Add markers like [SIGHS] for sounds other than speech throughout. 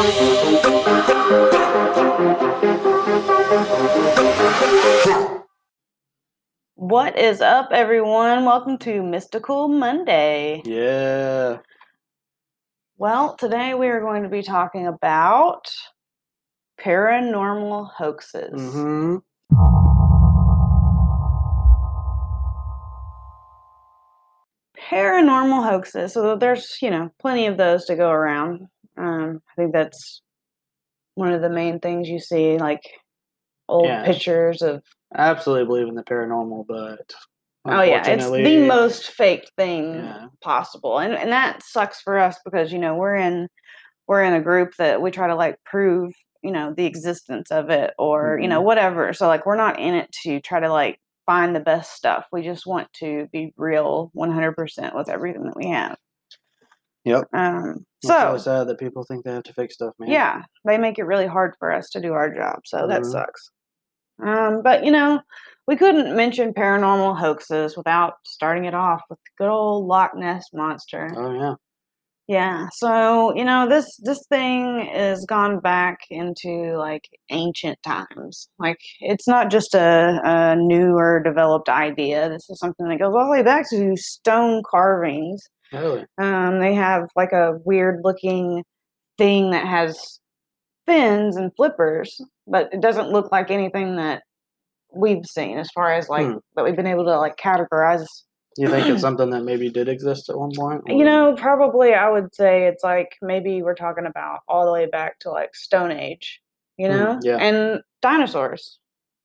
What is up, everyone? Welcome to Mystical Monday. Yeah. Well, today we are going to be talking about paranormal hoaxes. Mm-hmm. Paranormal hoaxes. So there's, you know, plenty of those to go around. Um, I think that's one of the main things you see, like old Yeah. pictures of. Absolutely believe in the paranormal, but Oh yeah, it's the most fake thing Yeah. possible, and and that sucks for us because you know we're in we're in a group that we try to like prove you know the existence of it or you Mm-hmm. know whatever. So like we're not in it to try to like find the best stuff. We just want to be real, one hundred percent with everything that we have. Yep. Um. It's So always sad that people think they have to fix stuff, man. yeah, they make it really hard for us to do our job. So that Mhm. sucks. Um, but you know, we couldn't mention paranormal hoaxes without starting it off with the good old Loch Ness monster. Oh yeah. Yeah. So you know, this this thing is gone back into like ancient times. Like it's not just a, a newer developed idea. This is something that goes all the way back to stone carvings Really. um, they have like a weird looking thing that has fins and flippers, but it doesn't look like anything that we've seen as far as like Hmm. that we've been able to like categorize. You think it's [CLEARS THROAT] something that maybe did exist at one point? You know, probably I would say it's like maybe we're talking about all the way back to like Stone Age, you Hmm, know? yeah. And dinosaurs.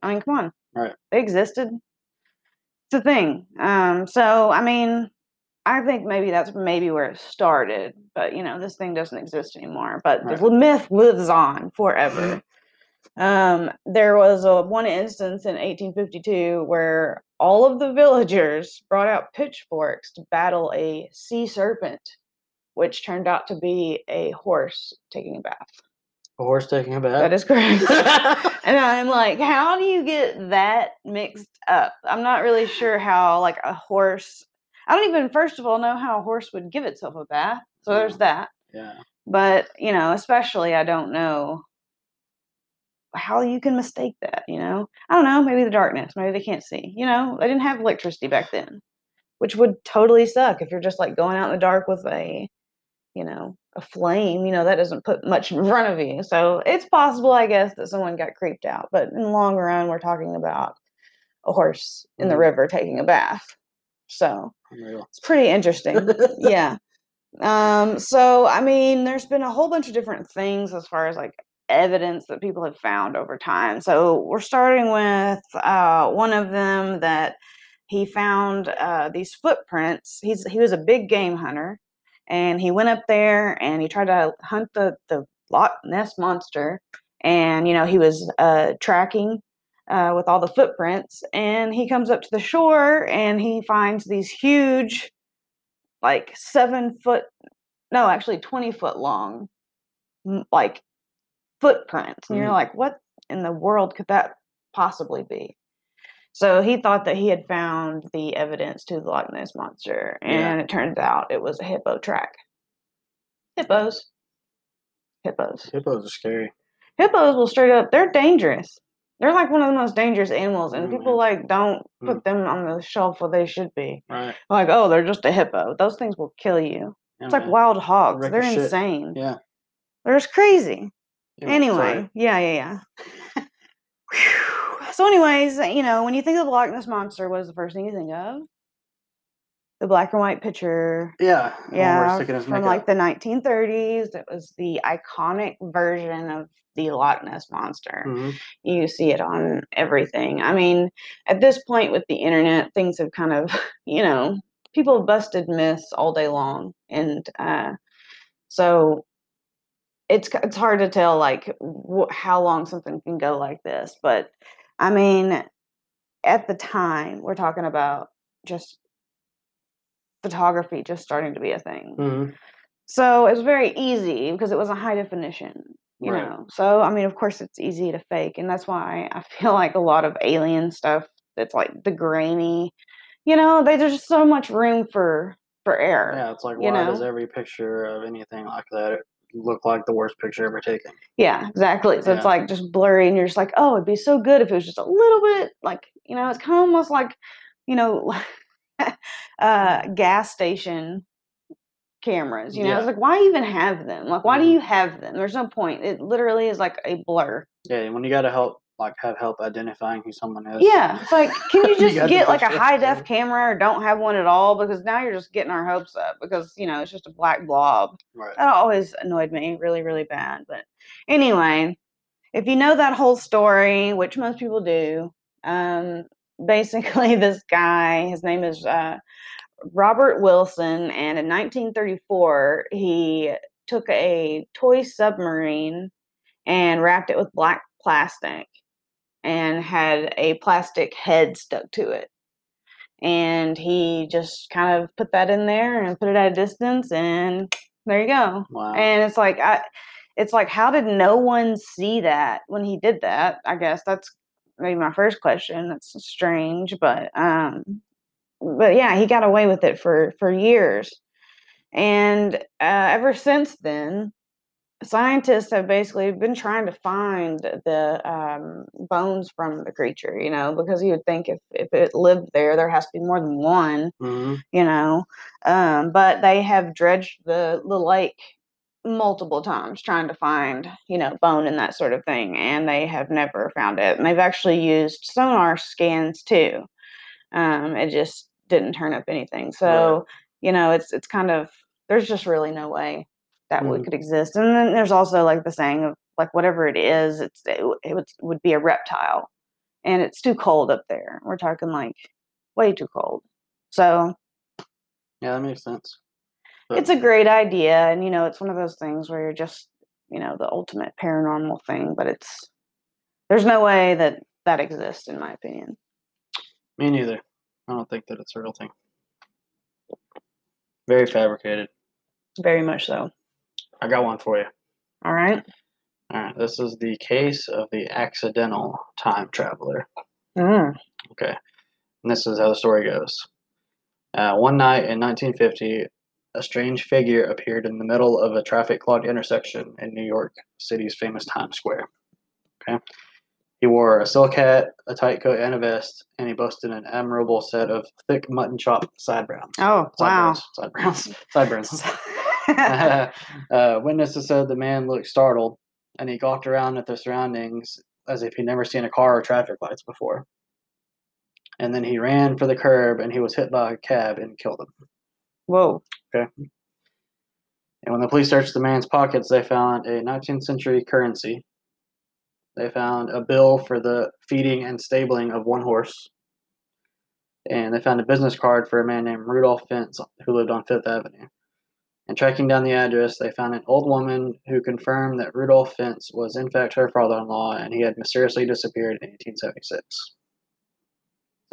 I mean, come on. Right. They existed. It's a thing. Um, so I mean, I think maybe that's maybe where it started, but you know, this thing doesn't exist anymore. But Right. the myth lives on forever. [LAUGHS] um, there was a one instance in 1852 where all of the villagers brought out pitchforks to battle a sea serpent, which turned out to be a horse taking a bath. a horse taking a bath. That is correct. [LAUGHS] And I'm like, how do you get that mixed up? I'm not really sure how like a horse I don't even first of all know how a horse would give itself a bath. So there's Mm. that. yeah. But, you know, especially I don't know how you can mistake that, you know? I don't know, maybe the darkness, maybe they can't see. You know, they didn't have electricity back then. Which would totally suck if you're just like going out in the dark with a you know, a flame, you know, that doesn't put much in front of you. So it's possible, I guess, that someone got creeped out. But in the long run, we're talking about a horse in the Mhm. river taking a bath. So Unreal. it's pretty interesting. yeah. [LAUGHS] Um, so I mean, there's been a whole bunch of different things as far as like evidence that people have found over time. So we're starting with uh, one of them that he found uh, these footprints. He's he was a big game hunter, and he went up there and he tried to hunt the the Loch Ness monster, and you know he was uh, tracking uh, with all the footprints, and he comes up to the shore and he finds these huge, like seven foot, no, actually twenty foot long, like footprints, and you're Mhm. like, what in the world could that possibly be? So he thought that he had found the evidence to the Loch Ness monster, Yeah. and it turns out it was a hippo track. Hippos. Hippos. Hippos are scary. Hippos will straight up, they're dangerous. They're like one of the most dangerous animals, and people like don't Mm. put them on the shelf where they should be. Right. Like, oh, they're just a hippo. Those things will kill you. Yeah, It's like wild hogs. They're your shit. insane. Yeah. They're just crazy. Yeah, Anyway, sorry. yeah, yeah, yeah. [LAUGHS] So, anyways, you know, when you think of the Loch Ness monster, what is the first thing you think of? The black and white picture. Yeah. the one where Yeah, from like the 1930s. It was the iconic version of the Loch Ness monster. Mhm. You see it on everything. I mean, at this point with the internet, things have kind of, [LAUGHS] you know, people have busted myths all day long, and uh, so it's it's hard to tell like wh- how long something can go like this. But I mean, at the time, we're talking about just photography just starting to be a thing. Mhm. So it was very easy because it was a high definition, you Right. know. So I mean, of course, it's easy to fake, and that's why I [LAUGHS] feel like a lot of alien stuff that's like the grainy, you know, they, there's just so much room for for error. Yeah, it's like why does every picture of anything like that look like the worst picture ever taken. Yeah, exactly. So it's like just blurry, and you're just like, oh, it'd be so good if it was just a little bit like, you know, it's kind of almost like, you know, [LAUGHS] [LAUGHS] uh, gas station cameras. You know, Yeah. it's like, why even have them? Like, why do you have them? There's no point. It literally is like a blur. Yeah, when you gotta help, like have help identifying who someone is. Yeah, it's like, can you [LAUGHS] You just got the get like a high def camera or don't have one at all? Because now you're just getting our hopes up because you know it's just a black blob. Right. That always annoyed me really, really bad. But anyway, if you know that whole story, which most people do, um, basically [LAUGHS] this guy, his name is uh, Robert Wilson, and in 1934 he took a toy submarine and wrapped it with black plastic and had a plastic head stuck to it. And he just kind of put that in there and put it at a distance, and there you go. Wow. And it's like I it's like how did no one see that when he did that? I guess that's maybe my first question. That's strange, but um but yeah, he got away with it for for years. And uh, ever since then, scientists have basically been trying to find the um, bones from the creature, you know, because you would think if, if it lived there, there has to be more than one hmm you know. Um, but they have dredged the the lake multiple times trying to find, you know, bone and that sort of thing, and they have never found it. And they've actually used sonar scans too. Um, it just didn't turn up anything. So, you know, it's it's kind of there's just really no way that would Mhm. could exist. And then there's also like the saying of like whatever it is, it's it, it would would be a reptile, and it's too cold up there. We're talking like way too cold. So Yeah, that makes sense. It's a great idea and you know it's one of those things where you're just you know the ultimate paranormal thing but it's there's no way that that exists in my opinion Me neither. I don't think that it's a real thing. Very fabricated. very much so I got one for you. all right All right, this is the case of the accidental time traveler. mm. Okay, and this is how the story goes. Uh, one night in 1950, a strange figure appeared in the middle of a traffic clogged intersection in New York City's famous Times Square. Okay, he wore a silk hat, a tight coat, and a vest, and he boasted an admirable set of thick mutton chop sideburns. oh wow Sideburns. Sideburns. [LAUGHS] sideburns. [LAUGHS] [LAUGHS] uh, witnesses said the man looked startled and he gawked around at the surroundings as if he'd never seen a car or traffic lights before. And then he ran for the curb and he was hit by a cab and killed him. Whoa Okay. And when the police searched the man's pockets, they found a 19th century currency. They found a bill for the feeding and stabling of one horse. And they found a business card for a man named Rudolph Fentz who lived on Fifth Avenue. And tracking down the address, they found an old woman who confirmed that Rudolph Fentz was in fact her father in law and he had mysteriously disappeared in 1876.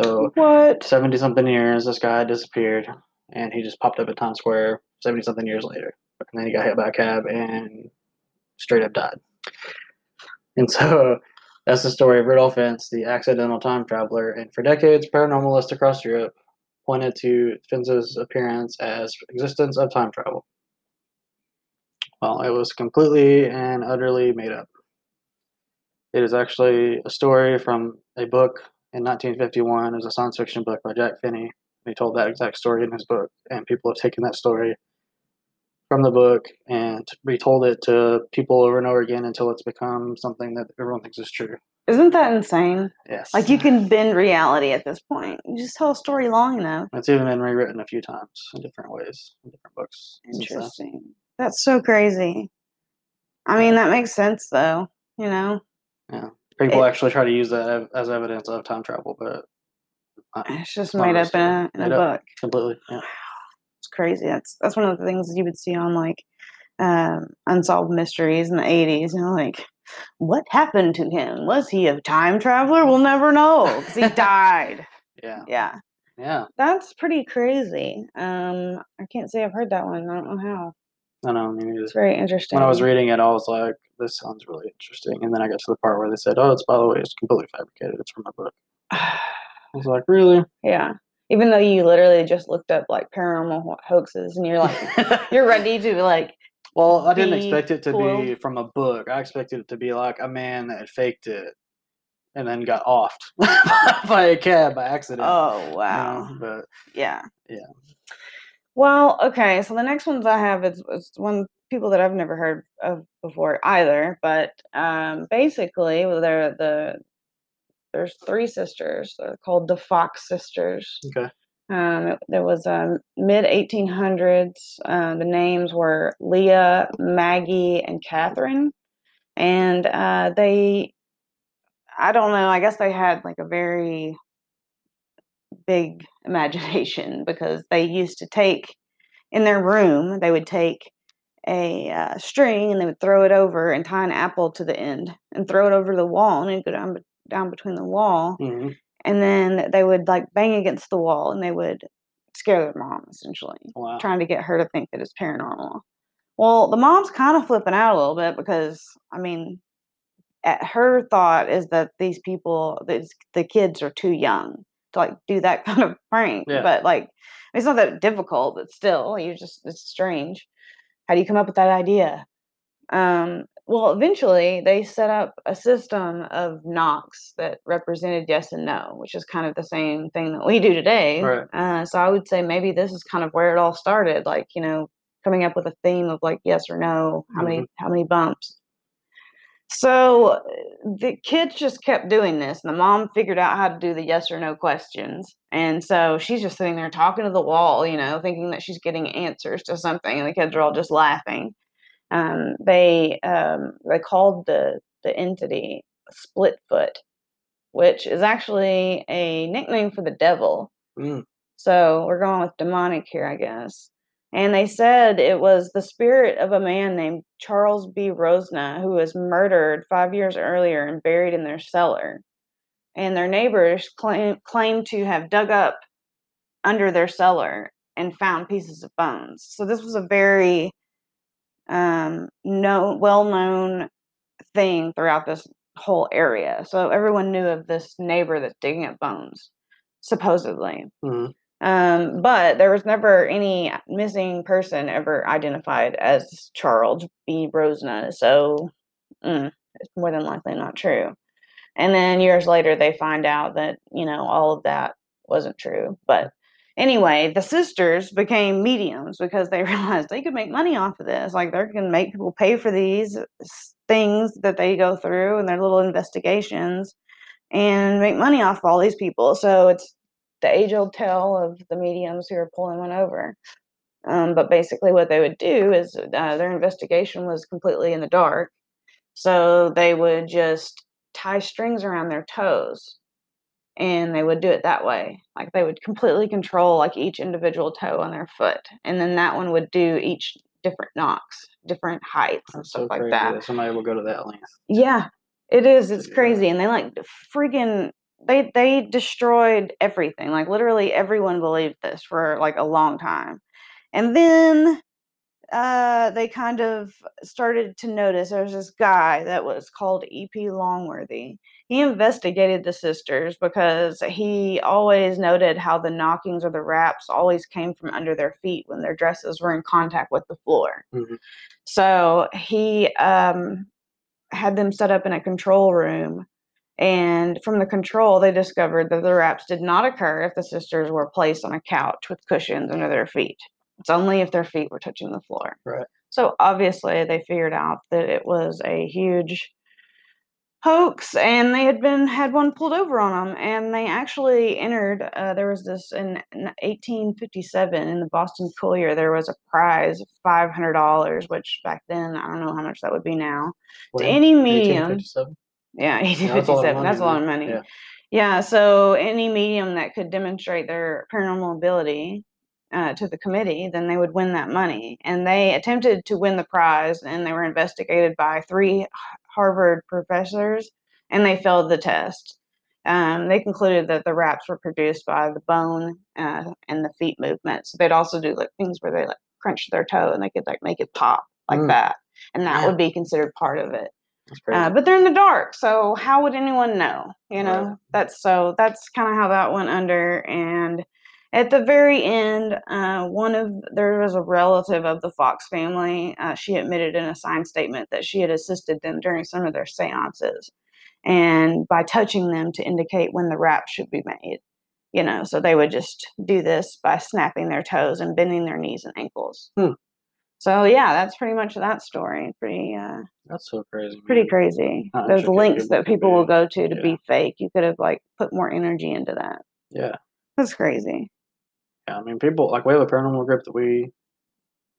So, what 70 something years, this guy disappeared and he just popped up at Times Square 70 something years later. And then he got hit by a cab and straight up died. And so [LAUGHS] that's the story of Rudolph Fentz, the accidental time traveler. And for decades, paranormalists across Europe pointed to Fentz's appearance as existence of time travel. Well, it was completely and utterly made up. It is actually a story from a book in 1951. It was a science fiction book by Jack Finney. He told that exact story in his book, and people have taken that story from the book and retold it to people over and over again until it's become something that everyone thinks is true. isn't that insane Yes. like you can bend reality at this point you just tell a story long enough It's even been rewritten a few times in different ways, in different books. interesting that's so crazy i mean that makes sense though you know Yeah. People It- actually try to use that as evidence of time travel, but it's just made up in a, in a Made up. book completely. Yeah. [SIGHS] It's crazy. That's that's one of the things you would see on like um, unsolved mysteries in the eighties. You know, like what happened to him? Was he a time traveler? We'll never know because he [LAUGHS] died. Yeah. Yeah, Yeah. that's pretty crazy. Um, I can't say I've heard that one. I don't know how. I know. I mean, It's very interesting. when I was reading it, I was like, "This sounds really interesting." And then I got to the part where they said, "Oh, it's by the way, it's completely fabricated. It's from a book." [SIGHS] I was like, "Really?" yeah. Even though you literally just looked up like paranormal ho- hoaxes and you're like [LAUGHS] you're ready to like Well, I didn't expect it to be from a book. I expected it to be like a man that had faked it and then got offed [LAUGHS] by a cab by accident. Oh you know, wow. But Yeah. Yeah. Well, okay. So the next ones I have is, is one people that I've never heard of before either. But um, basically, they're the there's three sisters. They're called the Fox sisters. okay. Um, it- there was um, mid 1800s. Uh, the names were Leah, Maggie, and Catherine, and uh, they, I don't know. I guess they had like a very big [LAUGHS] imagination because they used to take in their room. They would take a uh, string and they would throw it over and tie an apple to the end and throw it over the wall and it'd go down down between the wall hmm and then they would like bang against the wall and they would scare their mom essentially Wow. trying to get her to think that it's paranormal well the mom's kind of flipping out a little bit because i mean at her thought is that these people these, the kids are too young to like do that [LAUGHS] kind of prank Yeah. but like it's not that difficult but still you just it's strange how do you come up with that idea um, well, eventually they set up a system of knocks that represented yes and no, which is kind of the same thing that we do today. Right. Uh, so I would say maybe this is kind of where it all started, like you know, coming up with a theme of like yes or no, how many how many bumps. So the kids just kept doing this, and the mom figured out how to do the yes or no questions. And so she's just sitting there talking to the wall, you know, thinking that she's getting answers to something, and the kids are all just laughing um, they um, they called the the entity Splitfoot, which is actually a nickname for the devil. Mm. So we're going with demonic here, I guess. And they said it was the spirit of a man named Charles B. Rosma who was murdered five years earlier and buried in their cellar. And their neighbors claim claim to have dug up under their cellar and found pieces of bones. So this was a very um, no well known thing throughout this whole area. So everyone knew of this neighbor that's digging up bones, supposedly. hmm Um, but there was never any missing person ever identified as Charles B. Rosma. So mm, it's more than likely not true. And then years later, they find out that, you know, all of that wasn't true. But anyway, the sisters became mediums because they [LAUGHS] realized they could make money off of this. Like they're going to make people pay for these things that they go through and their little investigations and make money off of all these people. So it's the age old tale of the mediums who are pulling one over. Um, but basically, what they would do is uh, their investigation was completely in the dark. So they would just tie strings around their toes and they would do it that way. Like they would completely control like each individual toe on their foot. And then that one would do each different knocks, different heights and That's stuff so like that. that somebody will go to that length. Yeah, it is. It's Yeah. crazy, and they like freaking they they destroyed everything. Like literally, everyone believed this for like a long time, and then uh, they kind of started to notice there was this guy that was called E.P. Langworthy. He investigated the sisters because he always noted how the knockings or the raps always came from under their feet when their dresses were in contact with the floor. Mhm. So he um, had them set up in a control room. And from the control, they discovered that the raps did not occur if the sisters were placed on a couch with cushions under their feet. It's only if their feet were touching the floor. Right. So obviously, they figured out that it was a huge hoax, and they had been had one pulled over on them. And they actually entered. Uh, there was this in 1857 in the Boston Courier. There was a prize of five hundred dollars, which back then I don't know how much that would be now. To any medium, 1857? yeah, [LAUGHS] Yeah, that's a lot of 1857. That's a lot of money, money. yeah. Yeah. so any medium that could demonstrate their paranormal ability uh, to the committee, then they would win that money. And they attempted to win the prize, and they were investigated by three Harvard professors, and they failed the test. Um, they concluded that the raps were produced by the bone uh, and the feet movements. They'd also do like things where they like crunch their toe and they could like make it pop like Mm. that, and that Yeah. would be considered part of it. Uh, but they're in the dark, so how would anyone know? You know, Right. that's so that's kind of how that went under. And At the very end, uh, one of there was a relative of the Fox family. Uh, she admitted in a signed statement that she had assisted them during some of their seances, and by touching them to indicate when the rap should be made. You know, so they would just do this by snapping their toes and bending their knees and ankles. Hmm. So yeah, that's pretty much that story. Pretty, uh, That's so crazy. pretty crazy. How Those links that people will go to to Yeah. be fake. You could have like put more energy into that. Yeah. That's crazy. Yeah, I mean, people like we have a paranormal group that we,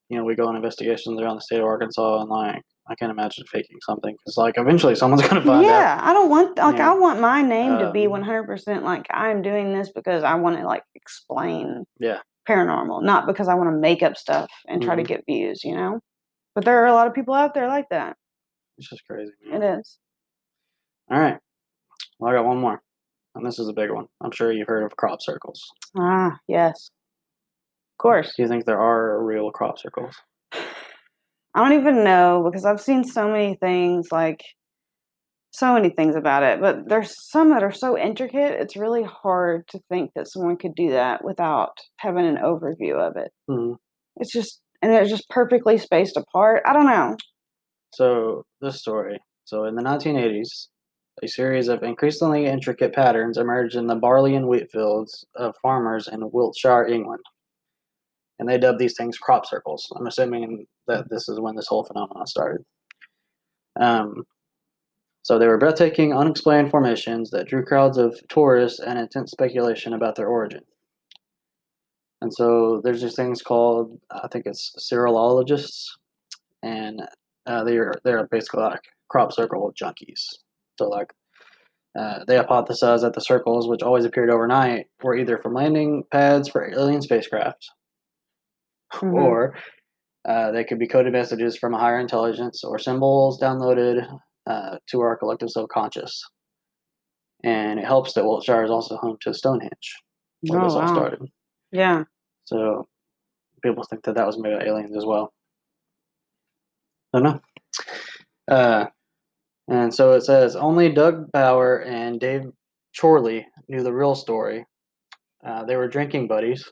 you know, we go on investigations around the state of Arkansas, and like I can't imagine faking something because like eventually someone's [LAUGHS] gonna find out. yeah, I don't want like Yeah. I want my name to be Um, one hundred percent like I'm doing this because I want to like explain Yeah. paranormal, not because I want to make up stuff and try to Mhm. get views. You know, but there are a lot of people out there like that. It's just crazy. It Man. is. All right, well, I got one more, and this is a big one. I'm sure you've heard of crop circles. Ah, yes. Of course. Do you think there are real crop circles? [SIGHS] I don't even know because I've seen so many things like so many things about it, but there's some that are so intricate, it's really hard to think that someone could do that without having an overview of it. Mhm. It's just and they're just perfectly spaced apart. I don't know. So this story. So in the 1980s, a series of increasingly intricate patterns emerged in the barley and wheat fields of farmers in Wiltshire, England. And they dubbed these things crop circles. I'm assuming that this is when this whole phenomenon started. Um, so they were breathtaking, unexplained formations that drew crowds of tourists and intense speculation about their origin. And so there's these things called, I think it's cereologists, and uh, they're they're basically like crop circle junkies. So like uh, they hypothesized that the circles, which always appeared overnight, were either from landing pads for alien spacecraft, Mhm. or uh, they could be coded messages from a higher intelligence or symbols downloaded uh, to our collective subconscious. And it helps that Wiltshire is also home to Stonehenge, where Oh, this all wow. started. Yeah. So people think that that was made by aliens as well. I don't know. And so it says only Doug Bower and Dave Chorley knew the real story. Uh, they were drinking buddies,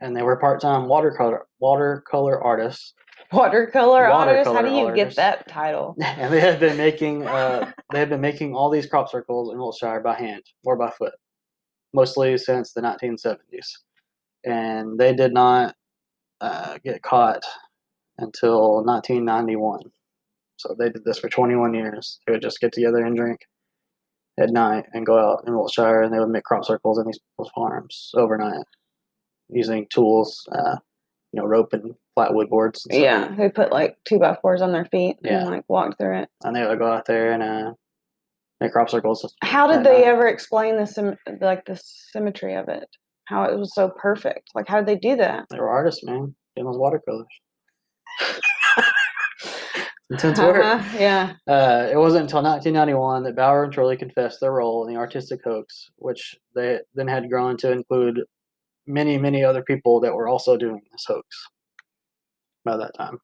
and they were part-time watercolor watercolor artists. [LAUGHS] Watercolor, artists. How do you get that title? [LAUGHS] and they had been making uh, [LAUGHS] they had been making all these crop circles in Wiltshire by hand or by foot, mostly since the 1970s, and they did not uh, get caught until 1991. So they did this for 21 years. They would just get together and drink at night and go out in Wiltshire, and they would make crop circles in these people's farms overnight using tools, uh, you know, rope and flat wood boards. and stuff. Yeah, they put like two by fours on their feet Yeah. and like walked through it. and they would go out there and uh, make crop circles. How did they night. ever explain the sym- like the symmetry of it? How it was so perfect? Like how did they do that? They were artists, man. Doing those watercolors. Intense [LAUGHS] work. Uh-huh, yeah. Uh, it wasn't until 1991 that Bower and Chorley confessed their role in the artistic hoax, which they then had grown to include many, many other people that were also doing this hoax by that time.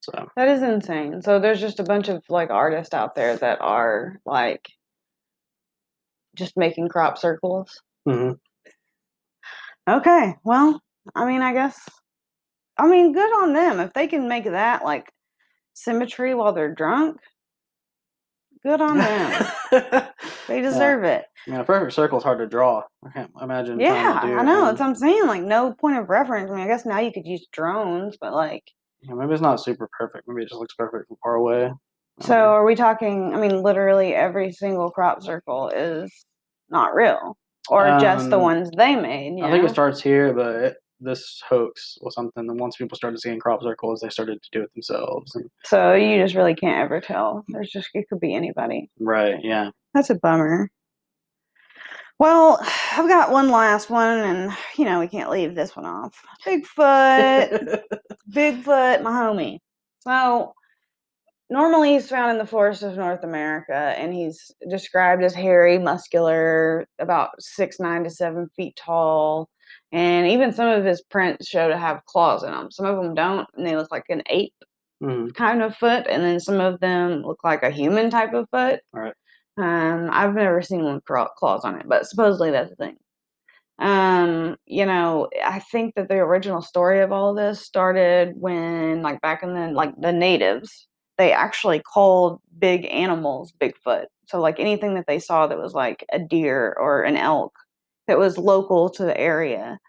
So, That is insane. So there's just a bunch of like artists out there that are like just making crop circles. mhm. Okay. Well, I mean, I guess I mean, good on them if they can make that like symmetry while they're drunk. Good on them. [LAUGHS] They deserve it. I mean, a perfect circle is hard to draw. I can't imagine. Yeah, to do I know. That's what I'm saying. Like, no point of reference. I mean, I guess now you could use drones, but like, Yeah, maybe it's not super perfect. Maybe it just looks perfect from far away. So know. are we talking? I mean, literally every single crop circle is not real, or just the Um, ones they made. You I think it starts here, but this hoax was something that once people started seeing crop circles, they started to do it themselves. And, So you just really can't ever tell. There's just it could be anybody. right? Yeah. That's a bummer. Well, I've got one last one, and you know we can't leave this one off. Bigfoot. [LAUGHS] Bigfoot, my homie. So normally he's found in the forests of North America, and he's described as hairy, muscular, about six nine to seven feet tall, and even some of his prints show to have claws in them. Some of them don't, and they look like an ape Mhm. kind of foot, and then some of them look like a human type of foot. Right. Um, I've never seen one with claws on it, but supposedly that's the thing. Um, you know, I think that the original story of all of this started when, like, back in the like the natives, they actually called big animals Bigfoot. So, like, anything that they saw that was like a deer or an elk that was local to the area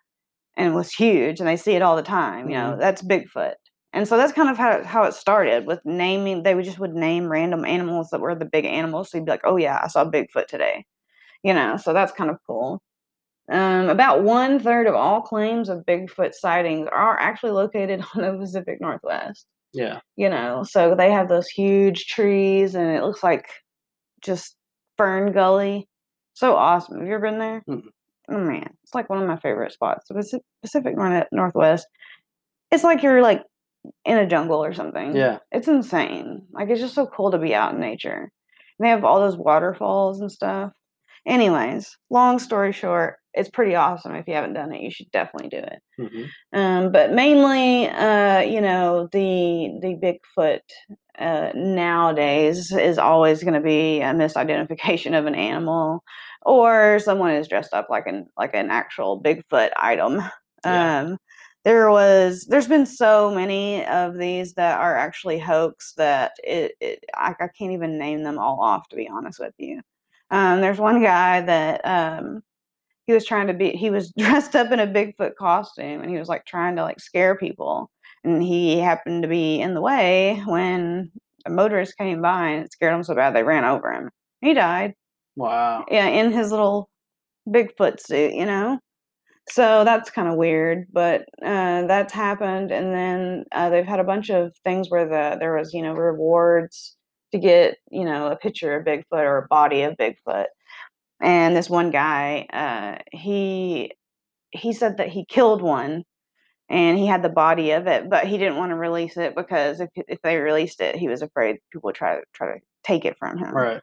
and was huge, and they see it all the time. You know, Mhm. that's Bigfoot. And so that's kind of how how it started with naming. They would just would name random animals that were the big animals. So you'd be like, "Oh yeah, I saw Bigfoot today," you know. So that's kind of cool. Um, about one third of all claims of Bigfoot sightings are actually located [LAUGHS] on the Pacific Northwest. Yeah. You know, so they have those huge trees, and it looks like just FernGully. So awesome. Have you ever been there? Mm-mm. Oh man, it's like one of my favorite spots. The Paci- Pacific Nor- Northwest. It's like you're like in a jungle or something. Yeah. It's insane. Like it's just so cool to be out in nature. And they have all those waterfalls and stuff. Anyways, long story short, it's pretty awesome. If you haven't done it, you should definitely do it. hmm Um, but mainly, uh, you know, the the Bigfoot uh, nowadays is always going to be a misidentification of an animal, or someone is dressed up like an like an actual Bigfoot item. Yeah. Um, there was, there's been so many of these that are actually hoax that it, it I, I can't even name them all off to be honest with you. Um, there's one guy that um, he was trying to be he was [LAUGHS] dressed up in a Bigfoot costume and he was like trying to like scare people. And he happened to be in the way when a motorist came by and it scared him so bad they ran over him. He died. Wow. Yeah, in his little Bigfoot suit, you know? So that's kind of weird, but uh, that's happened. And then uh, they've had a bunch of things where the there was, you know, rewards to get, you know, a picture of Bigfoot or a body of Bigfoot. And this one guy, uh, he he said that he killed one and he had the body of it, but he didn't want to release it because if if they released it, he was afraid people would try to try to take it from him. Right.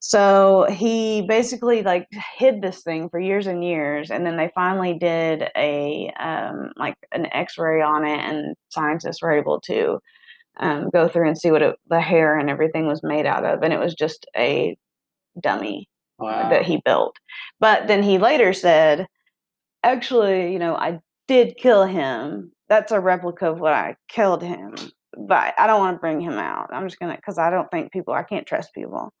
So he basically like hid this thing for years and years, and then they finally did a um, like an X-ray on it, and scientists were able to um, go through and see what it, the hair and everything was made out of, and it was just a dummy Wow. that he built. But then he later said, actually, you know, I did kill him. That's a replica of what I killed him. But I don't want to bring him out. I'm just gonna because I don't think people I can't trust people.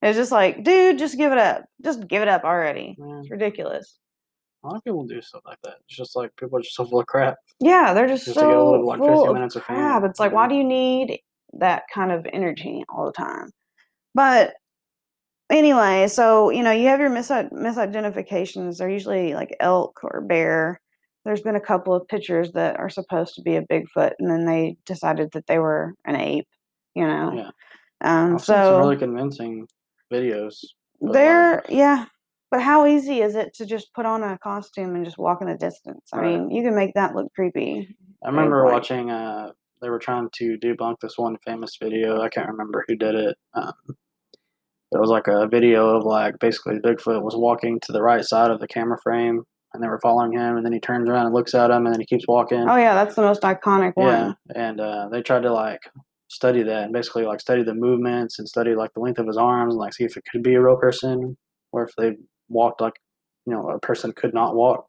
It's just like, dude, just give it up. Just give it up already. Man, It's ridiculous. a lot of people do stuff like that. It's just like people are just so full of crap. Yeah, they're just, Just to get a so little, like, 50 full of minutes of crap. It's like, why do you need that kind of energy all the time? But anyway, so you know, you have your misi- misidentifications. They're usually like elk or bear. There's been a couple of pictures that are supposed to be a Bigfoot, and then they decided that they were an ape. You know, Yeah. um, I've seen so some really convincing videos. they're yeah. But how easy is it to just put on a costume and just walk in the distance? I Right. mean, you can make that look creepy. I remember like- watching. Uh, they were trying to debunk this one famous video. I can't remember who did it. Um, it was like a video of like basically Bigfoot was walking to the right side of the camera frame, and they were following him, and then he turns around and looks at him, and then he keeps walking. Oh yeah, that's the most iconic one. yeah, and uh, they tried to like study that and basically like study the movements and study like the length of his arms and like see if it could be a real person or if they walked like you know a person could not walk.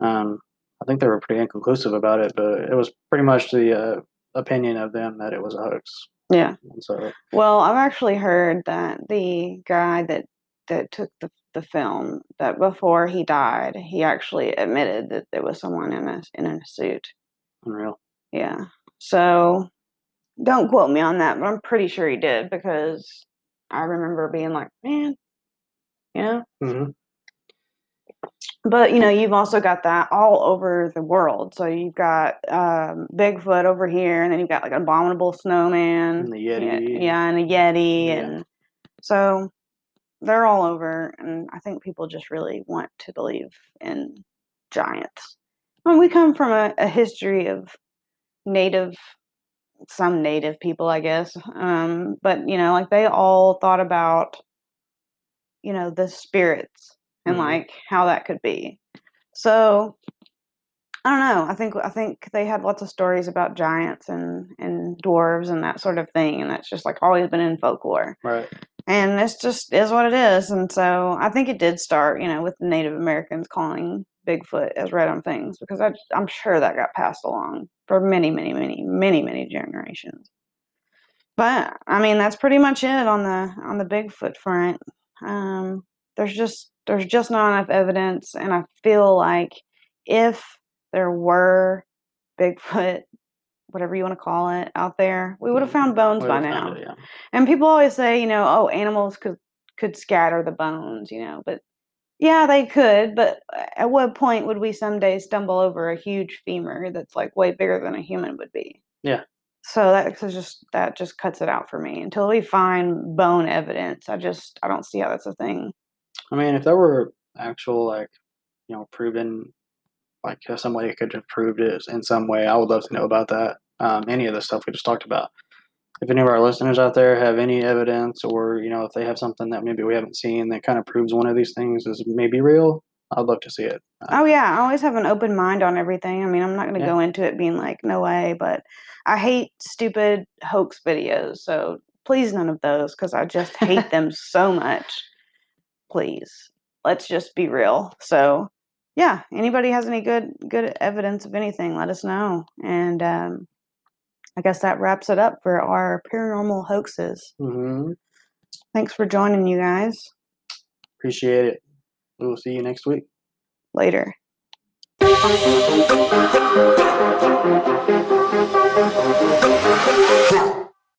Um, I think they were pretty inconclusive about it, but it was pretty much the uh, opinion of them that it was a hoax. Yeah. And so Well, I've actually heard that the guy that that took the the film that before he died, he actually admitted that there was someone in a in a suit. unreal. Yeah. So don't quote me on that, but I'm pretty sure he did because I remember being like, man, you know. hmm But you know, you've also got that all over the world. So you've got um, Bigfoot over here, and then you've got like abominable snowman, And the Yeti. yeah, and a Yeti, Yeah. and so they're all over. And I think people just really want to believe in giants. I mean, we come from a, a history of native, some native people, I guess. Um, but you know, like they all thought about, you know, the spirits and Mhm. like how that could be. So I don't know. I think I think they had lots of stories about giants and and dwarves and that sort of thing, and that's just like always been in folklore. Right. And it's just is what it is. And so I think it did start, you know, with the Native Americans calling Bigfoot as red on things because I, I'm sure that got passed along for many, many, many, many, many generations. But I mean, that's pretty much it on the on the Bigfoot front. Um, there's just there's just not enough evidence, and I feel like if there were Bigfoot, whatever you want to call it, out there, we would have mm-hmm. found bones by now. it, yeah. And people always say, you know, oh, animals could could scatter the bones, you know, but yeah, they could. But uh, at what point would we someday stumble over a huge femur that's like way bigger than a human would be? Yeah. So that so just that just cuts it out for me until we find bone evidence. I just I don't see how that's a thing. I mean, if there were actual like, you know, proven, like if somebody could have proved it in some way, I would love to know about that. Um, any of the stuff we just talked about. If any of our listeners out there have any evidence, or you know, if they have something that maybe we haven't seen that kind of proves one of these things is maybe real, I'd love to see it. Oh yeah, I always have an open mind on everything. I mean, I'm not going to Yeah. go into it being like no way, but I hate stupid hoax videos. So please none of those cuz I just hate them [LAUGHS] so much. Please. Let's just be real. So, yeah, anybody has any good good evidence of anything, let us know. And um I guess that wraps it up for our paranormal hoaxes. Mm-hmm. Thanks for joining you guys. Appreciate it. We will see you next week. Later.